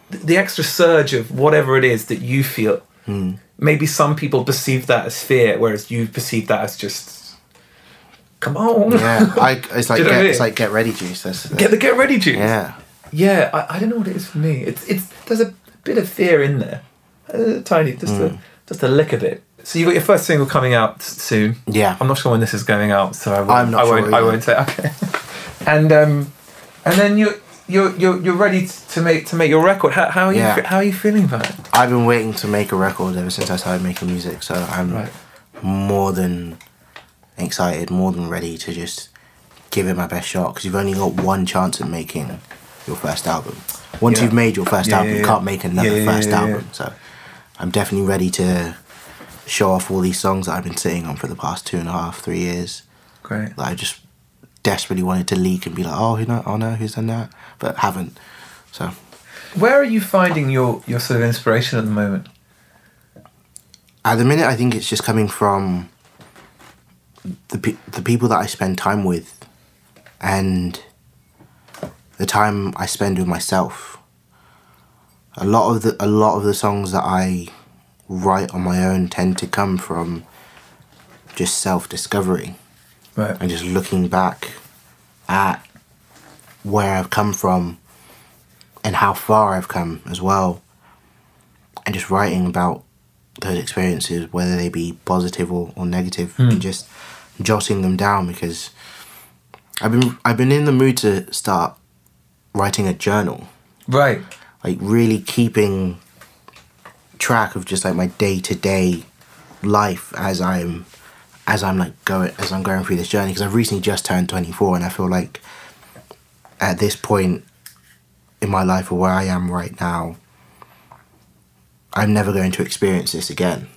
the, the extra surge of whatever it is that you feel. Hmm. Maybe some people perceive that as fear, whereas you perceive that as just, come on, yeah. I, it's *laughs* like Do you know what I get, mean? it's like get ready juice. That's, that's get the get ready juice. yeah. Yeah, I, I don't know what it is for me. It's it's there's a bit of fear in there, a tiny, just Hmm. a just a lick of it. So you got your first single coming out soon. Yeah. I'm not sure when this is going out, so I won't, I'm not I sure won't, I won't say okay. and um, and then you you're you're you're ready to make to make your record. How, how are you Yeah. how are you feeling about it? I've been waiting to make a record ever since I started making music, so I'm Right. more than excited, more than ready to just give it my best shot because you've only got one chance at making your first album. Once Yeah. you've made your first Yeah, album, yeah, you can't make another first album. So I'm definitely ready to show off all these songs that I've been sitting on for the past two and a half, three years. Great. That I just desperately wanted to leak and be like, oh, who know, oh no, who's done that, but haven't. So Where are you finding your, your sort of inspiration at the moment? at the minute, I think it's just coming from the pe- the people that I spend time with, and the time I spend with myself. A lot of the a lot of the songs that I write on my own tend to come from just self discovery Right. and just looking back at where I've come from and how far I've come as well, and just writing about those experiences, whether they be positive or, or negative, hmm. and just jotting them down because I've been I've been in the mood to start writing a journal, Right. like really keeping track of just like my day to day life as I'm as I'm like going as I'm going through this journey because I've recently just turned 24 and I feel like at this point in my life or where I am right now I'm never going to experience this again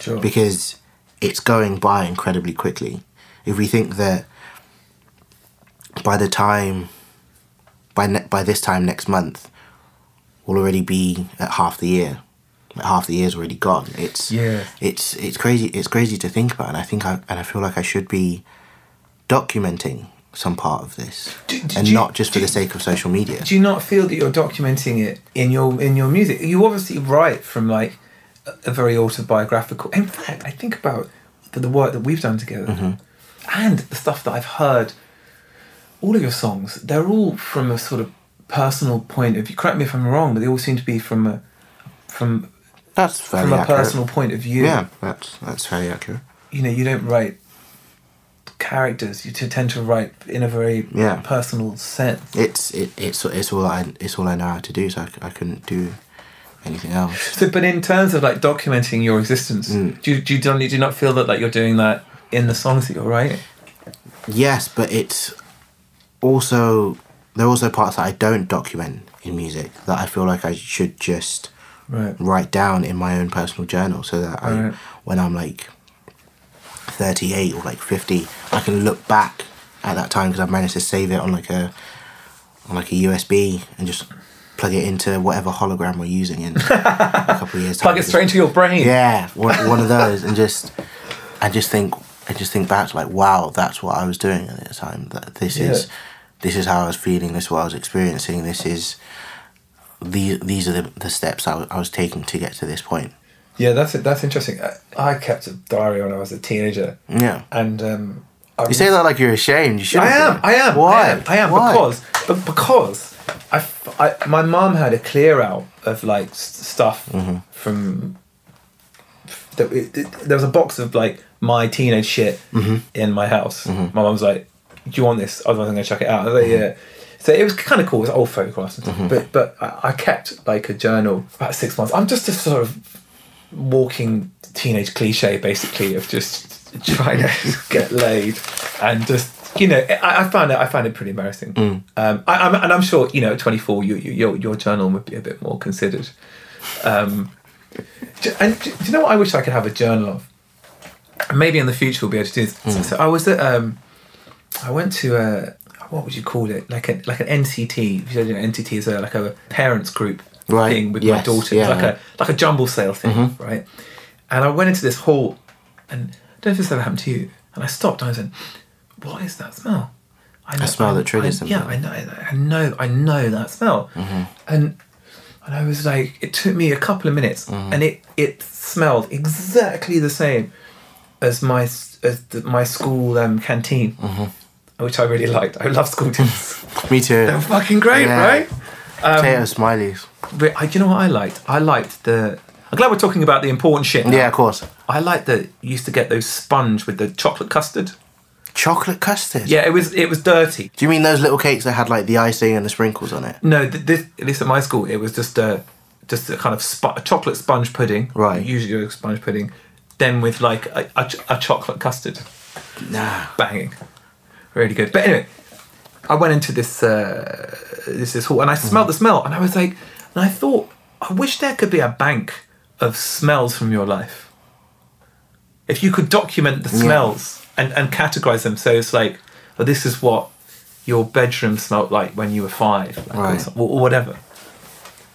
Sure. because it's going by incredibly quickly. If we think that by the time by ne- by this time next month we'll already be at half the year. Like half the year's already gone. It's Yeah. it's it's crazy it's crazy to think about and I think I and I feel like I should be documenting some part of this Do- do- and do not just for the sake of social media. Do you not feel that you're documenting it in your in your music? You obviously write from like a, very autobiographical. In fact, I think about the, the work that we've done together mm-hmm. and the stuff that I've heard. All of your songs, they're all from a sort of personal point of view. Correct me if I'm wrong, but they all seem to be from a from That's from a accurate. personal point of view. Yeah, that's that's fairly accurate. You know, you don't write characters. You t- tend to write in a very Yeah. personal sense. It's it, it's it's all I it's all I know how to do. So I, I couldn't do anything else. So, but in terms of like documenting your existence, Mm. do you, do you don't do you not feel that like you're doing that in the songs that you're writing? Yes, but it's also there are also parts that I don't document in music that I feel like I should just Right. write down in my own personal journal so that I Right. when I'm like 38 or like 50 I can look back at that time because I've managed to save it on like a on like a USB and just plug it into whatever hologram we're using in *laughs* a couple of years Plug it straight into your brain. Yeah, one, one of those, and just, I just think, I just think back to like, wow, that's what I was doing at the time. That this is, this is how I was feeling. This is what I was experiencing. This is, these these are the, the steps I was taking to get to this point. Yeah, that's it. That's interesting. I, I kept a diary when I was a teenager, Yeah, and um, you say that like you're ashamed. You should. I am. I am. Why? I am. I am Why? because but because I, I- my mom had a clear out of like stuff Mm-hmm. from. That there was a box of like my teenage shit Mm-hmm. in my house. My mom was like, "Do you want this?" Otherwise, I'm gonna chuck it out. I was like, Mm-hmm. "Yeah." So it was kind of cool. It was old photographs, stuff. but but I, I kept like a journal about six months. I'm just a sort of walking teenage cliche basically of just trying to *laughs* get laid and just you know I, I found it I found it pretty embarrassing. Um I, I'm, and I'm sure you know at 24 you, you, your your journal would be a bit more considered. Um and do do you know what I wish I could have a journal of? Maybe in the future we'll be able to do this. So, so I was at um I went to a what would you call it? Like a like an NCT if you know NCT is a, like a parents group Right, thing with my daughter. Yeah, like a like a jumble sale thing, right? And I went into this hall, and I don't know if this ever happened to you. And I stopped and I said, "What is that smell?" I know, smell that triggers I, Yeah. I know, I know, I know that smell. Mm-hmm. And and I was like, it took me a couple of minutes, Mm-hmm. and it it smelled exactly the same as my as the, my school um, canteen, Mm-hmm. which I really liked. I love school dinners. *laughs* Me too. They're fucking great, Yeah. right? Potato smileys. But I, you know what I liked? I liked the. I'm glad we're talking about the important shit. now. Yeah, of course. I liked that you used to get those sponge with the chocolate custard. Chocolate custard. Yeah, it was it was dirty. Do you mean those little cakes that had like the icing and the sprinkles on it? No, th- this at least at my school, it was just a just a kind of sp- a chocolate sponge pudding. Right. Usually a sponge pudding, then with like a, a, ch- a chocolate custard. Nah. Banging, really good. But anyway, I went into this uh, this this hall and I smelled the smell and I was like, and I thought, I wish there could be a bank of smells from your life. If you could document the Yeah. And, and categorize them, so it's like, oh, this is what your bedroom smelt like when you were five, like, or, Right. or, or whatever.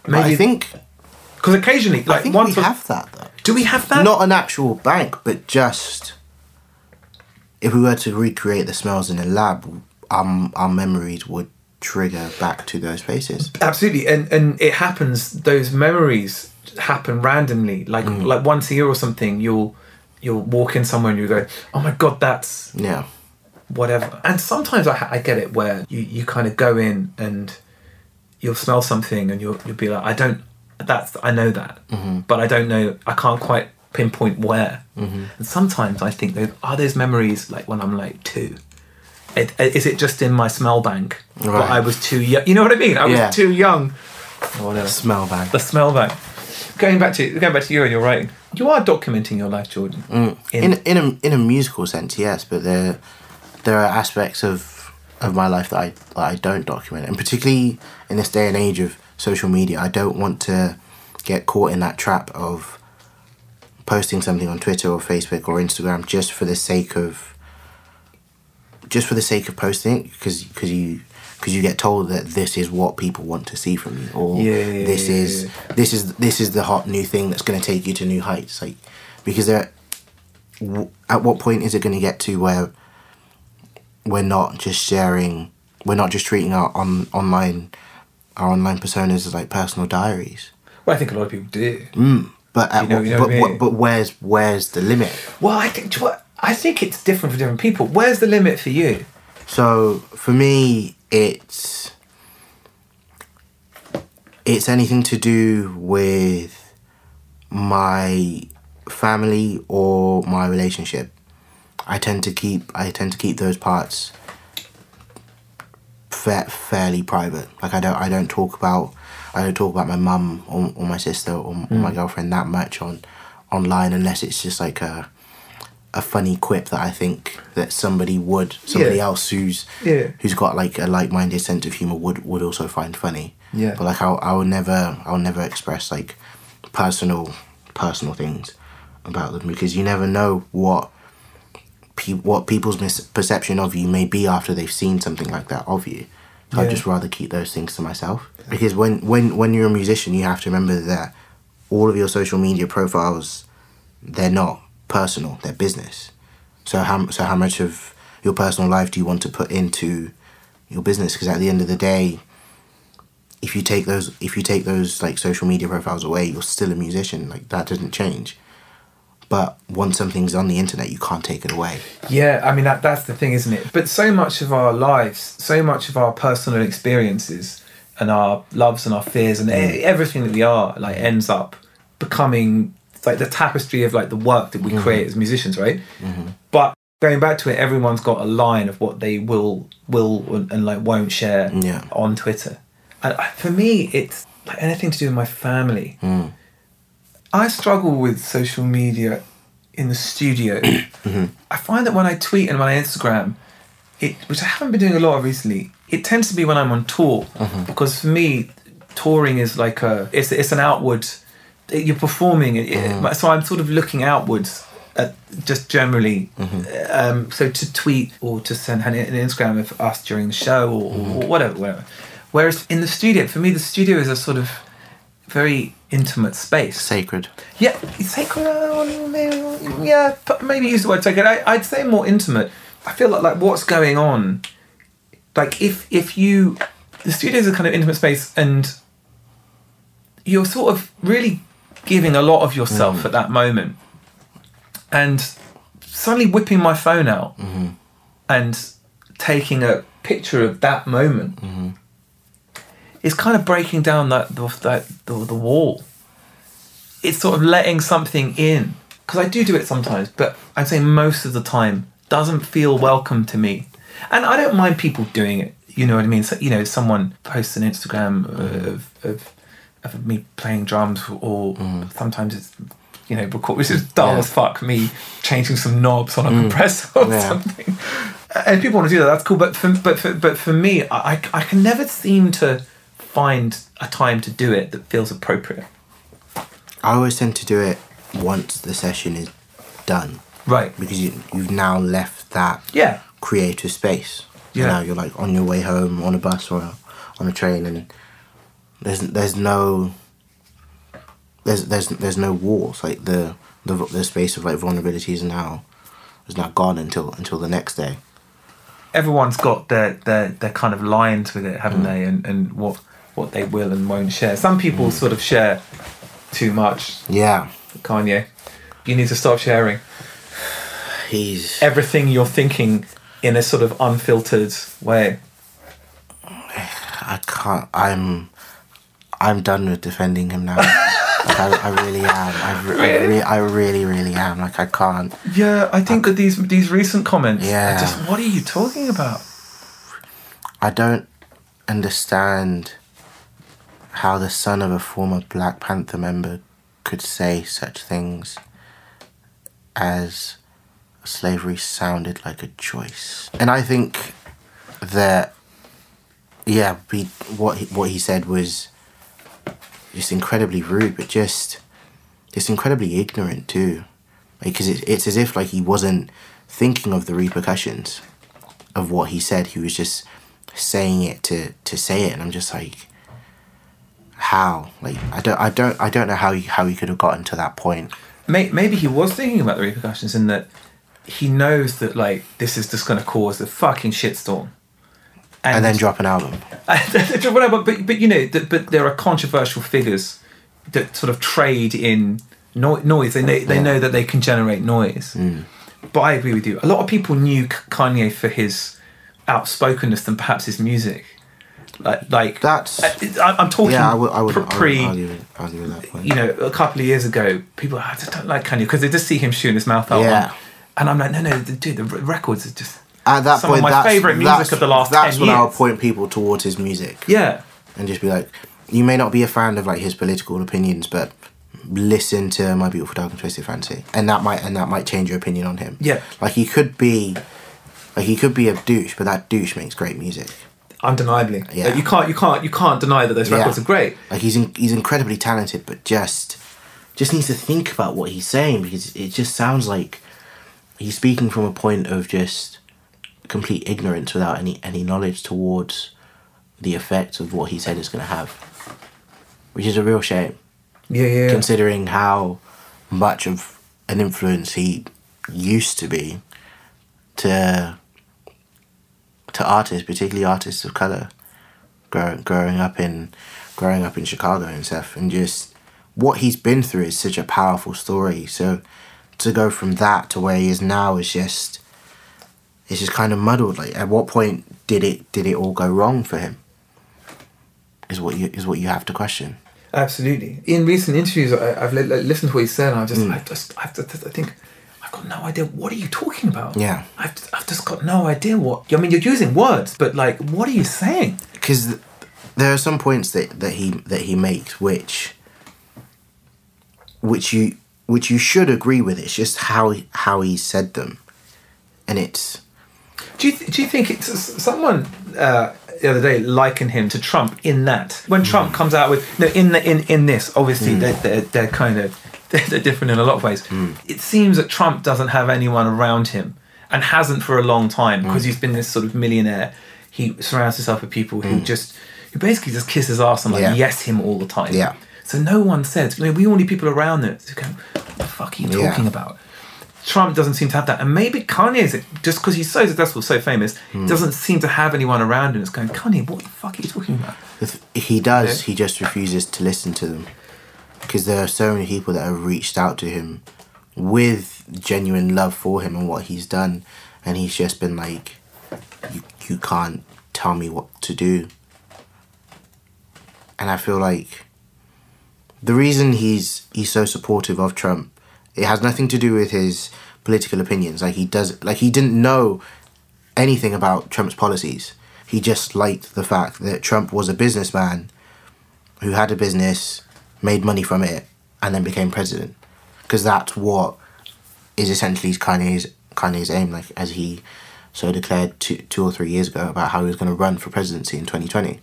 But I think because occasionally, like I think once we have that though. do we have that? Not an actual bank, but just if we were to recreate the smells in a lab, um, our memories would trigger back to those places. Absolutely, and and it happens. Those memories happen randomly, like Mm. like once a year or something. You'll you'll walk in somewhere and you go, "Oh my god, that's Yeah. whatever." And sometimes I, I get it where you you kind of go in and you'll smell something and you'll you'll be like, "I don't, that's I know that, Mm-hmm. but I don't know. I can't quite pinpoint where." And sometimes I think those are those memories like when I'm like two. It, is it just in my smell bank? But Right. I was too young. You know what I mean? I was Yeah. too young. Whatever. Smell bank. The smell bank. Going back to going back to you and your writing, you are documenting your life, Jordan. Mm. In in a in a musical sense, yes, but there there are aspects of of my life that I that I don't document, and particularly in this day and age of social media, I don't want to get caught in that trap of posting something on Twitter or Facebook or Instagram just for the sake of just for the sake of posting because because you because you get told that this is what people want to see from you or Yeah, yeah, this yeah, is this is this is the hot new thing that's going to take you to new heights like because there w- at what point is it going to get to where we're not just sharing we're not just treating our on online our online personas as like personal diaries Well, I think a lot of people do. Mm, but at You know- what, you know but, what I mean? but where's where's the limit Well, I think do you know what I think it's different for different people. Where's the limit for you? So for me, it's it's anything to do with my family or my relationship. I tend to keep I tend to keep those parts fa- fairly private. Like I don't I don't talk about I don't talk about my mum or, or my sister or, or my hmm. girlfriend that much on online unless it's just like a a funny quip that I think that somebody would somebody Yeah. else who's Yeah. who's got like a like minded sense of humor would would also find funny. Yeah. But like I'll I'll never I'll never express like personal personal things about them because you never know what pe- what people's misperception of you may be after they've seen something like that of you. So Yeah. I'd just rather keep those things to myself because when when when you're a musician, you have to remember that all of your social media profiles they're not personal; they're business. So how so how much of your personal life do you want to put into your business? Because at the end of the day, if you take those if you take those like social media profiles away, you're still a musician. Like that doesn't change. But once something's on the internet, you can't take it away. Yeah, I mean that that's the thing, isn't it? But so much of our lives, so much of our personal experiences and our loves and our fears and e- everything that we are like ends up becoming like the tapestry of like the work that we mm-hmm. create as musicians, right? Mm-hmm. But going back to it, everyone's got a line of what they will will and, and like won't share Yeah. on Twitter. And uh, for me, it's like anything to do with my family. Mm. I struggle with social media in the studio. *coughs* Mm-hmm. I find that when I tweet and when I Instagram, it which I haven't been doing a lot of recently, it tends to be when I'm on tour because for me, touring is like a it's it's an outward. You're performing, it, it- so I'm sort of looking outwards. At just generally, um, so to tweet or to send an an Instagram of us during the show or, or whatever, whatever. Whereas in the studio, for me, the studio is a sort of very intimate space. Sacred. Yeah, sacred. uh, Yeah, maybe use the word sacred. I, I'd say more intimate. I feel like like what's going on. Like if if you, the studio is a kind of intimate space, and you're sort of really giving a lot of yourself mm. at that moment, and suddenly whipping my phone out mm-hmm. and taking a picture of that moment mm-hmm. is kind of breaking down that the, that the, the wall. It's sort of letting something in. Because I do do it sometimes, but I'd say most of the time doesn't feel welcome to me, and I don't mind people doing it. You know what I mean? So, you know, someone posts an Instagram of, of of me playing drums, or mm. sometimes it's you know record, which is dull Yeah. as fuck. Me changing some knobs on a mm. compressor or Yeah. something, and people want to do that. That's cool, but for, but for, but for me, I I can never seem to find a time to do it that feels appropriate. I always tend to do it once the session is done Right. because you you've now left that Yeah. creative space. Yeah. You know, you're like on your way home on a bus or on a train, and there's there's no there's there's there's no walls. Like the the the space of like vulnerability is now is now gone until until the next day. Everyone's got their their their kind of lines with it, Mm. haven't they? And and what what they will and won't share. Some people Mm. sort of share too much. Yeah, Kanye, you need to stop sharing he's everything you're thinking in a sort of unfiltered way. I can't. I'm I'm done with defending him now. like I, I really am. I, re- I, Really? re- I really really am. Like I can't. Yeah, I think that these these recent comments. Yeah. Just what are you talking about? I don't understand how the son of a former Black Panther member could say such things as slavery sounded like a choice. And I think that yeah, he, what he, what he said was just incredibly rude, but just just incredibly ignorant too. Because it, it's as if like he wasn't thinking of the repercussions of what he said. He was just saying it to to say it, and I'm just like, how? Like I don't I don't I don't know how he, how he could have gotten to that point. Maybe he was thinking about the repercussions in that he knows that like this is just going to cause a fucking shitstorm. And then drop an album. *laughs* *laughs* whatever. But but you know, that, but there are controversial figures that sort of trade in no- noise. They know, they know that they can generate noise. Mm. But I agree with you. A lot of people knew Kanye for his outspokenness than perhaps his music. Like like That's uh, I, I'm talking yeah. I would I would pr- pre. argue, argue that point. you know, a couple of years ago, people ah, I just don't like Kanye because they just see him shooting his mouth out. Yeah. And I'm like, no, no, dude, the records are just At that some of point, my that's, favourite music that's, of the last That's 10 when I'll point people towards his music yeah. and just be like, you may not be a fan of like his political opinions, but listen to My Beautiful Dark and Twisted Fantasy, and that might and that might change your opinion on him. Yeah. like he could be, like he could be a douche, but that douche makes great music. Undeniably, Yeah. Like, you can't, you can't, you can't deny that those Yeah. records are great. Like he's in, he's incredibly talented, but just just needs to think about what he's saying because it just sounds like he's speaking from a point of just complete ignorance without any any knowledge towards the effect of what he said is going to have, which is a real shame Yeah, yeah. considering how much of an influence he used to be to to artists, particularly artists of color, growing growing up in growing up in Chicago and stuff, and just what he's been through is such a powerful story. So to go from that to where he is now is just it's just kind of muddled. Like, at what point did it did it all go wrong for him? Is what you is what you have to question. Absolutely. In recent interviews, I, li- listened to what he said, and I just, Mm. I just, I, just, I think, I've got no idea. What are you talking about? Yeah. I've, I've just got no idea what. I mean, you're using words, but like, what are you saying? because th- there are some points that, that he that he makes which which you which you should agree with it's just how he, how he said them and it's Do you, th- do you think it's someone uh, the other day likened him to Trump in that when hmm. Trump comes out with no in the, in in this obviously hmm. they're, they're they're kind of *laughs* they're, they're different in a lot of ways. Hmm. It seems that Trump doesn't have anyone around him and hasn't for a long time because he's been this sort of millionaire. He surrounds himself with people who just who basically just kiss his ass and like Yeah. yes him all the time. Yeah. So no one says. I mean, we all need people around to go. What the fuck are you Yeah. talking about? Trump doesn't seem to have that, and maybe Kanye is just because he's so successful, so famous, Hmm. doesn't seem to have anyone around him that's going, Kanye, what the fuck are you talking about? he does he just refuses to listen to them. Because there are so many people that have reached out to him with genuine love for him and what he's done. And he's just been like you, you can't tell me what to do. And i feel like the reason he's he's so supportive of trump it has nothing to do with his political opinions. Like he does like he didn't know anything about trump's policies. He just liked the fact that trump was a businessman who had a business made money from it and then became president. Because that's what is essentially Kanye's Kanye's aim like as he so declared two, two or three years ago about how he was going to run for presidency in 2020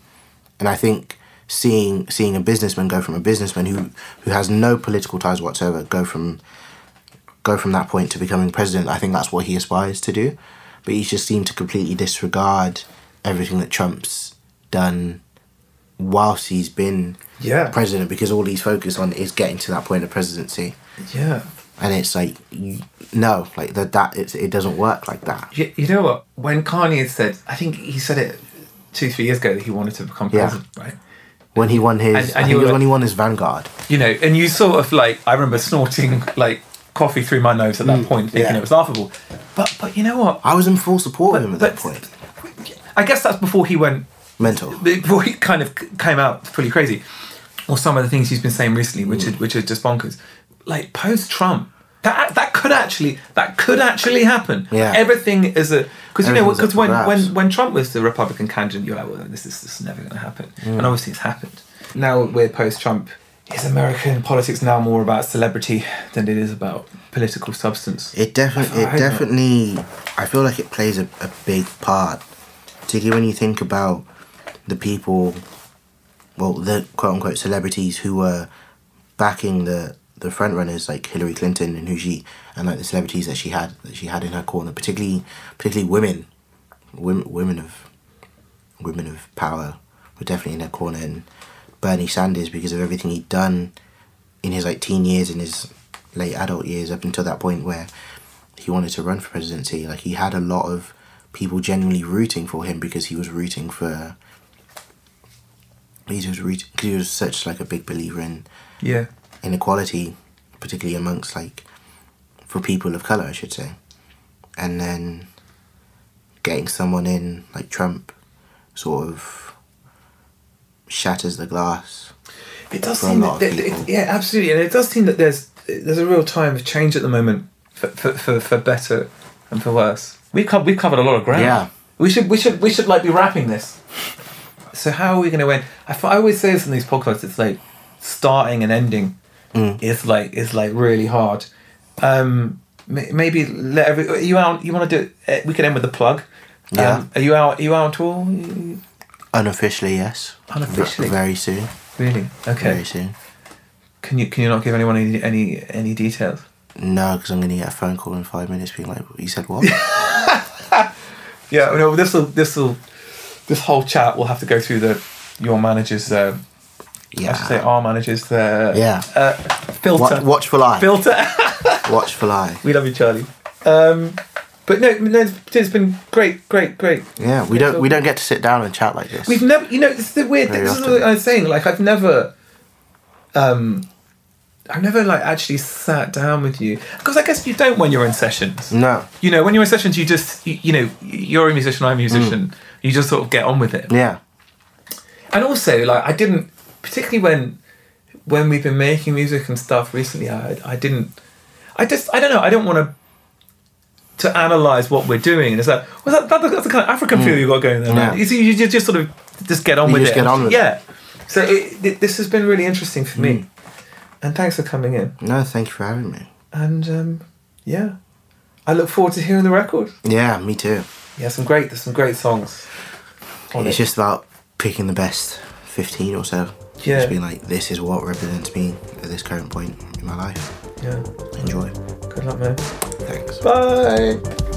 and I think seeing seeing a businessman go from a businessman who who has no political ties whatsoever go from go from that point to becoming president. I think that's what he aspires to do, but he just seemed to completely disregard everything that Trump's done whilst he's been Yeah. president because all he's focused on is getting to that point of presidency Yeah. and it's like no like that that it, it doesn't work like that You, you know what? When Kanye said, I think he said it two, three years ago that he wanted to become Yeah. president, right? when he won his And- and I think it was like- when he won his vanguard You know, and you sort of like, I remember snorting *laughs* like coffee through my nose at that point, thinking yeah. it was laughable. But but you know what? i was in full support of him at that point I guess that's before he went mental before he kind of came out fully crazy, or some of the things he's been saying recently, Mm. which is which is just bonkers. Like post Trump, that that could actually that could actually happen. Yeah. everything is a because you know because when when when Trump was the Republican candidate, you're like, well, this is this is never going to happen, Mm. and obviously it's happened. Now we're post Trump. Is American politics now more about celebrity than it is about political substance? it definitely I it not. definitely i feel like it plays a, a big part particularly when you think about the people well the quote unquote celebrities who were backing the the front runners like Hillary Clinton and who she and like the celebrities that she had that she had in her corner, particularly particularly women, women women of women of power were definitely in her corner, and Bernie Sanders because of everything he'd done in his like teen years, in his late adult years, up until that point where he wanted to run for presidency. Like he had a lot of people genuinely rooting for him because he was rooting for. He was rooting because he was such like a big believer in Yeah, inequality, particularly amongst like for people of color, I should say, and then getting someone in like Trump, sort of shatters the glass. It does seem lot that, that- people. yeah, absolutely, and it does seem that there's there's a real time of change at the moment for for, for, for better and for worse. We co- we covered a lot of ground. Yeah. we should we should we should like be wrapping this. So how are we going to end? I, I always say this in these podcasts. It's like starting and ending Mm. is like is like really hard. Um, maybe let every you out. You want to do? Uh, we can end with a plug. Yeah. Um, are you out? Are you out at all? Unofficially, yes. Unofficially? V- very soon. Really? Okay. Very soon. Can you can you not give anyone any any, any details? No, because I'm gonna get a phone call in five minutes, being like, "You said what?" *laughs* Yeah, no. This will this will this whole chat will have to go through the your manager's. Uh, I should say our manager's. Uh, Yeah. Uh, filter. Wa- watch for live. Filter. Watch for live. we love you, Charlie. Um, but no, no, it's- it's been great, great, great. Yeah, we don't we don't get to sit down and chat like this. We've never, you know, this is the weird. thing. This is what I was saying. Like, I've never, um, I've never like actually sat down with you because I guess you don't when you're in sessions. no. You know, when you're in sessions, you just, you, you know, you're a musician, I'm a musician. You just sort of get on with it. Yeah. And also, like, I didn't, particularly when, when we've been making music and stuff recently, I, I didn't, I just, I don't know, I don't want to. To analyze what we're doing, and it's like, well, that, that, that's the kind of African feel you've got going there. Mm. Yeah. You see, you just, just sort of just get on You with just it. get on with it. yeah. So it, it, this has been really interesting for Mm. me, and thanks for coming in. No, thank you for having me. And um, yeah, I look forward to hearing the record. Yeah, me too. Yeah, some great, there's some great songs. on It's it. just about picking the best 15 or so. Yeah. Just being like, this is what represents me at this current point in my life. yeah. Enjoy. Good luck, man. Thanks. Bye.